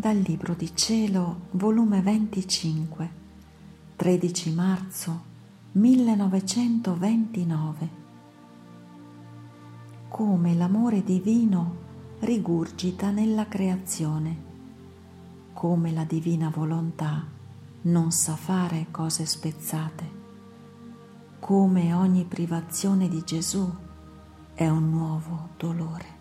Dal Libro di Cielo, volume 25, 13 marzo 1929. Come l'amore divino rigurgita nella creazione, come la divina volontà non sa fare cose spezzate, come ogni privazione di Gesù è un nuovo dolore.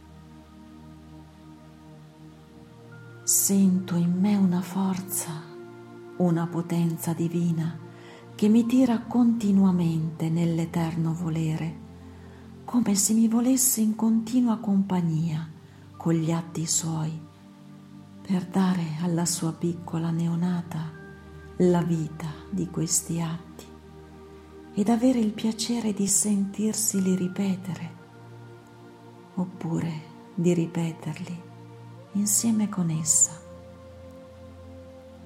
Sento in me una forza, una potenza divina che mi tira continuamente nell'eterno volere, come se mi volesse in continua compagnia con gli atti suoi, per dare alla sua piccola neonata la vita di questi atti ed avere il piacere di sentirseli ripetere, oppure di ripeterli insieme con essa.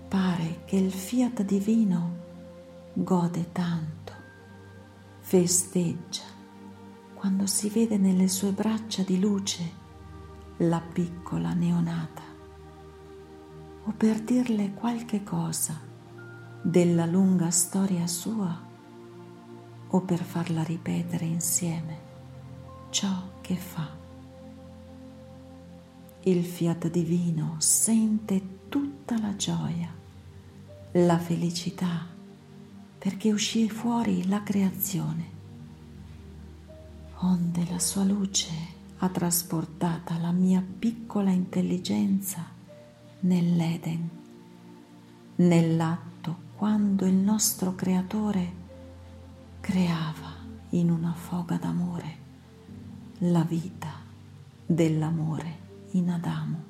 Pare che il fiat divino gode tanto, festeggia quando si vede nelle sue braccia di luce la piccola neonata, o per dirle qualche cosa della lunga storia sua, o per farla ripetere insieme ciò che fa il fiat divino sente tutta la gioia, la felicità, perché uscì fuori la creazione, onde la sua luce ha trasportata la mia piccola intelligenza nell'Eden, nell'atto quando il nostro Creatore creava in una foga d'amore la vita dell'amore in Adamo,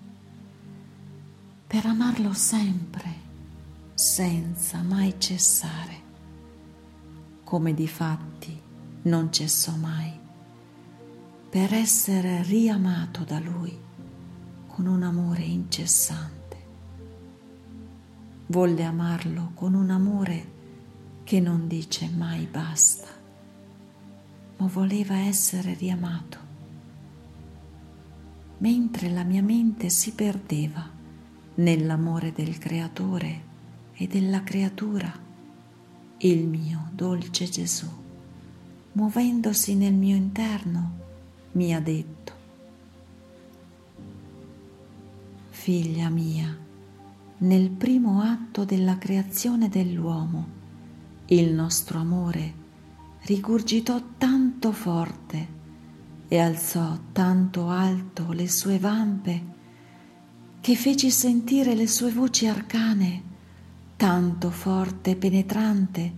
per amarlo sempre, senza mai cessare, come difatti non cessò mai, per essere riamato da lui con un amore incessante. Volle amarlo con un amore che non dice mai basta, ma voleva essere riamato mentre la mia mente si perdeva nell'amore del Creatore e della creatura, il mio dolce Gesù, muovendosi nel mio interno, mi ha detto, Figlia mia, nel primo atto della creazione dell'uomo, il nostro amore rigurgitò tanto forte e alzò tanto alto le sue vampe che feci sentire le sue voci arcane tanto forte e penetrante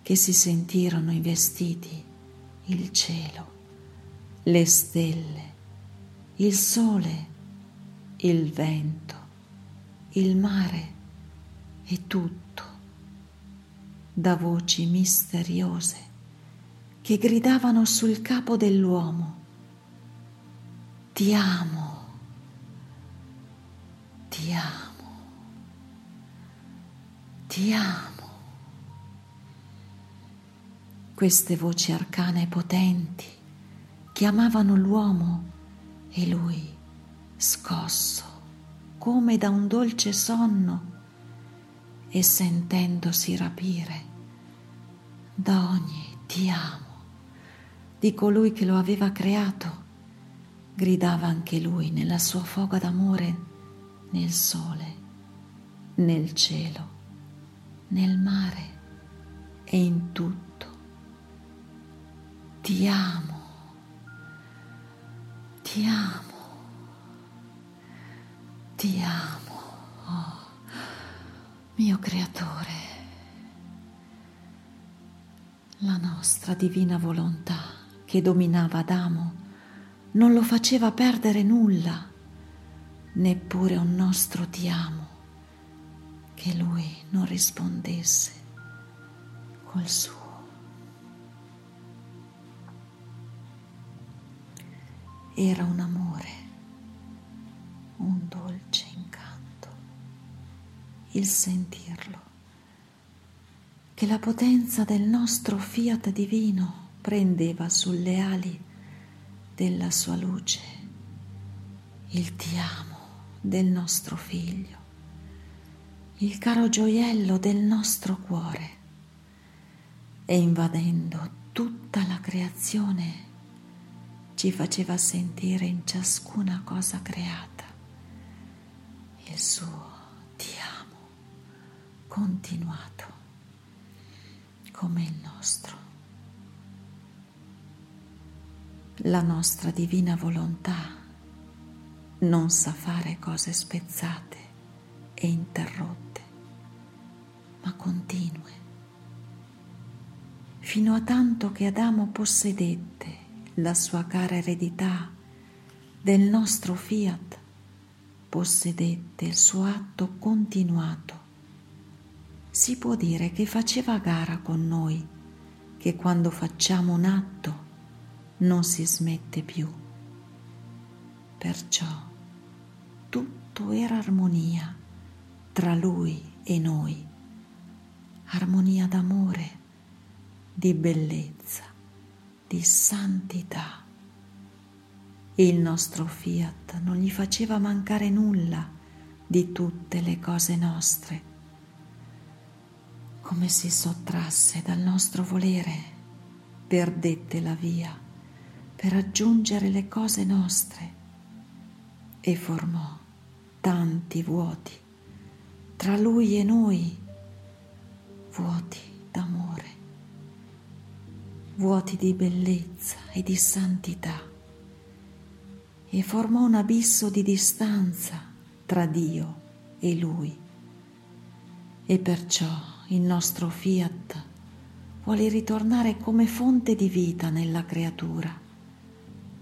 che si sentirono investiti il cielo, le stelle, il sole, il vento, il mare e tutto da voci misteriose che gridavano sul capo dell'uomo, ti amo, ti amo, ti amo. Queste voci arcane potenti chiamavano l'uomo e lui, scosso come da un dolce sonno e sentendosi rapire da ogni ti amo di colui che lo aveva creato, gridava anche lui nella sua foga d'amore nel sole, nel cielo, nel mare e in tutto. Ti amo, ti amo, ti amo, oh mio creatore, la nostra divina volontà che dominava Adamo non lo faceva perdere nulla, neppure un nostro ti amo, che lui non rispondesse col suo. Era un amore, un dolce incanto, il sentirlo, che la potenza del nostro fiat divino prendeva sulle ali della sua luce il ti amo del nostro figlio il caro gioiello del nostro cuore e invadendo tutta la creazione ci faceva sentire in ciascuna cosa creata il suo ti amo continuato come il nostro. La nostra divina volontà non sa fare cose spezzate e interrotte, ma continue, fino a tanto che Adamo possedette la sua cara eredità del nostro fiat, possedette il suo atto continuato. Si può dire che faceva gara con noi, che quando facciamo un atto non si smette più. Perciò tutto era armonia tra lui e noi, armonia d'amore, di bellezza, di santità. Il nostro fiat non gli faceva mancare nulla di tutte le cose nostre come si sottrasse dal nostro volere, perdette la via per raggiungere le cose nostre. E formò tanti vuoti tra lui e noi, vuoti d'amore, vuoti di bellezza e di santità. E formò un abisso di distanza tra Dio e lui. E perciò il nostro fiat vuole ritornare come fonte di vita nella creatura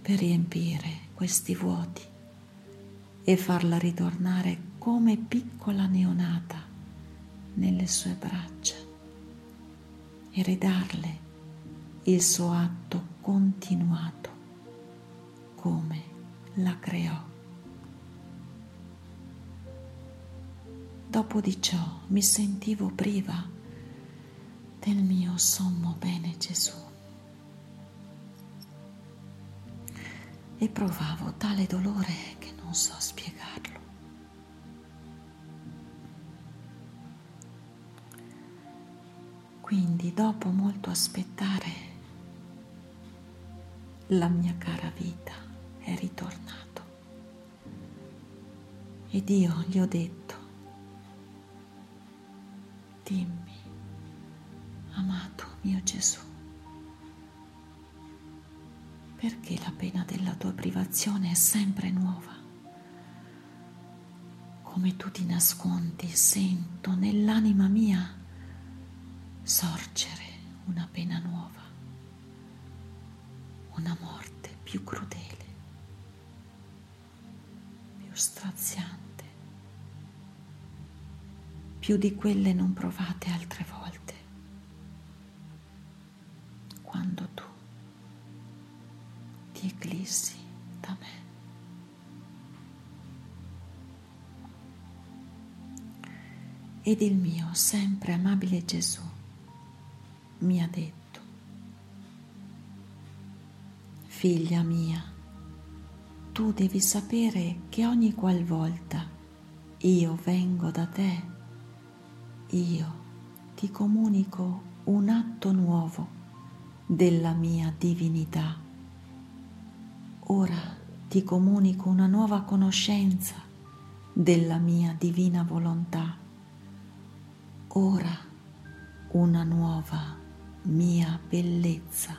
per riempire questi vuoti e farla ritornare come piccola neonata nelle sue braccia e ridarle il suo atto continuato come la creò. Dopo di ciò mi sentivo priva del mio sommo bene Gesù e provavo tale dolore che non so spiegarlo. Quindi dopo molto aspettare, la mia cara vita è ritornato ed io gli ho detto, dimmi, amato mio Gesù, perché la pena della tua privazione è sempre nuova? Come tu ti nascondi, sento nell'anima mia sorgere una pena nuova, una morte più crudele, più straziante più di quelle non provate altre volte. Ti eclissi da me. Ed il mio sempre amabile Gesù mi ha detto, figlia mia, tu devi sapere che ogni qualvolta io vengo da te, io ti comunico un atto nuovo della mia divinità. Ora ti comunico una nuova conoscenza della mia divina volontà. Ora una nuova mia bellezza.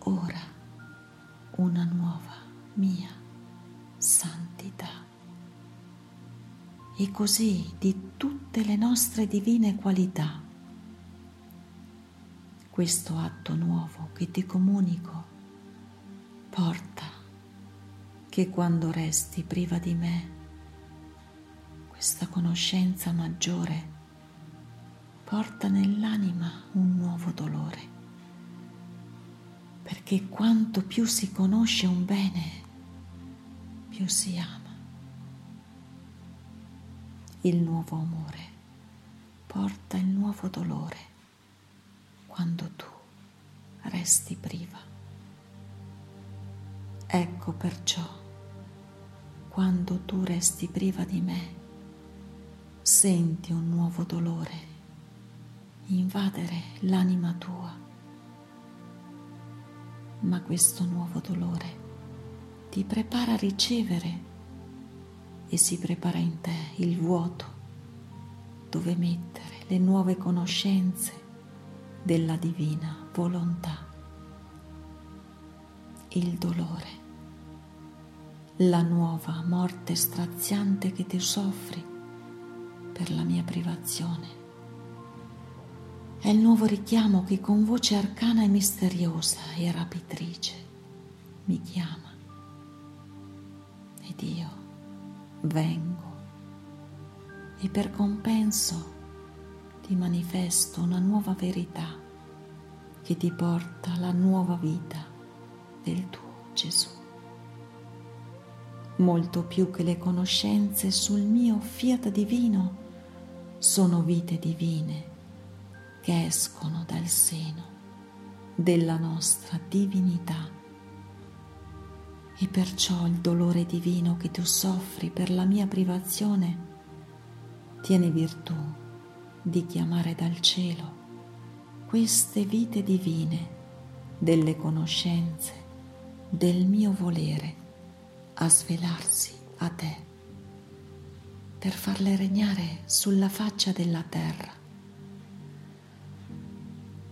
Ora una nuova mia santità e così di tutte le nostre divine qualità. Questo atto nuovo che ti comunico porta che quando resti priva di me, questa conoscenza maggiore porta nell'anima un nuovo dolore, perché quanto più si conosce un bene, più si ama il nuovo amore, porta il nuovo dolore quando tu resti priva. Ecco perciò, quando tu resti priva di me, senti un nuovo dolore invadere l'anima tua, ma questo nuovo dolore ti prepara a ricevere e si prepara in te il vuoto dove mettere le nuove conoscenze della divina volontà. Il dolore, la nuova morte straziante che tu soffri per la mia privazione. È il nuovo richiamo che con voce arcana e misteriosa e rapitrice mi chiama. Ed io vengo e per compenso ti manifesto una nuova verità che ti porta alla nuova vita del tuo Gesù molto più che le conoscenze sul mio fiat divino sono vite divine che escono dal seno della nostra divinità. E perciò il dolore divino che tu soffri per la mia privazione tiene virtù di chiamare dal cielo queste vite divine delle conoscenze del mio volere a svelarsi a te per farle regnare sulla faccia della terra.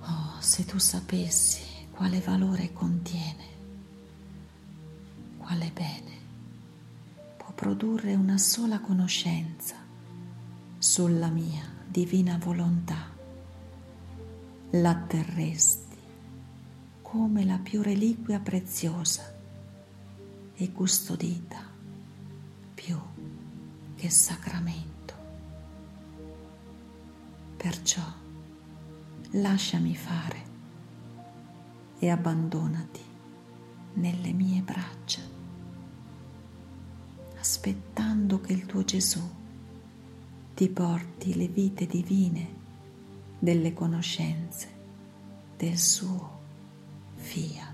Oh, se tu sapessi quale valore contiene, quale bene può produrre una sola conoscenza sulla mia divina volontà, l'atterresti come la più reliquia preziosa e custodita più che sacramento. Perciò lasciami fare e abbandonati nelle mie braccia, aspettando che il tuo Gesù ti porti le vite divine delle conoscenze del suo fiat.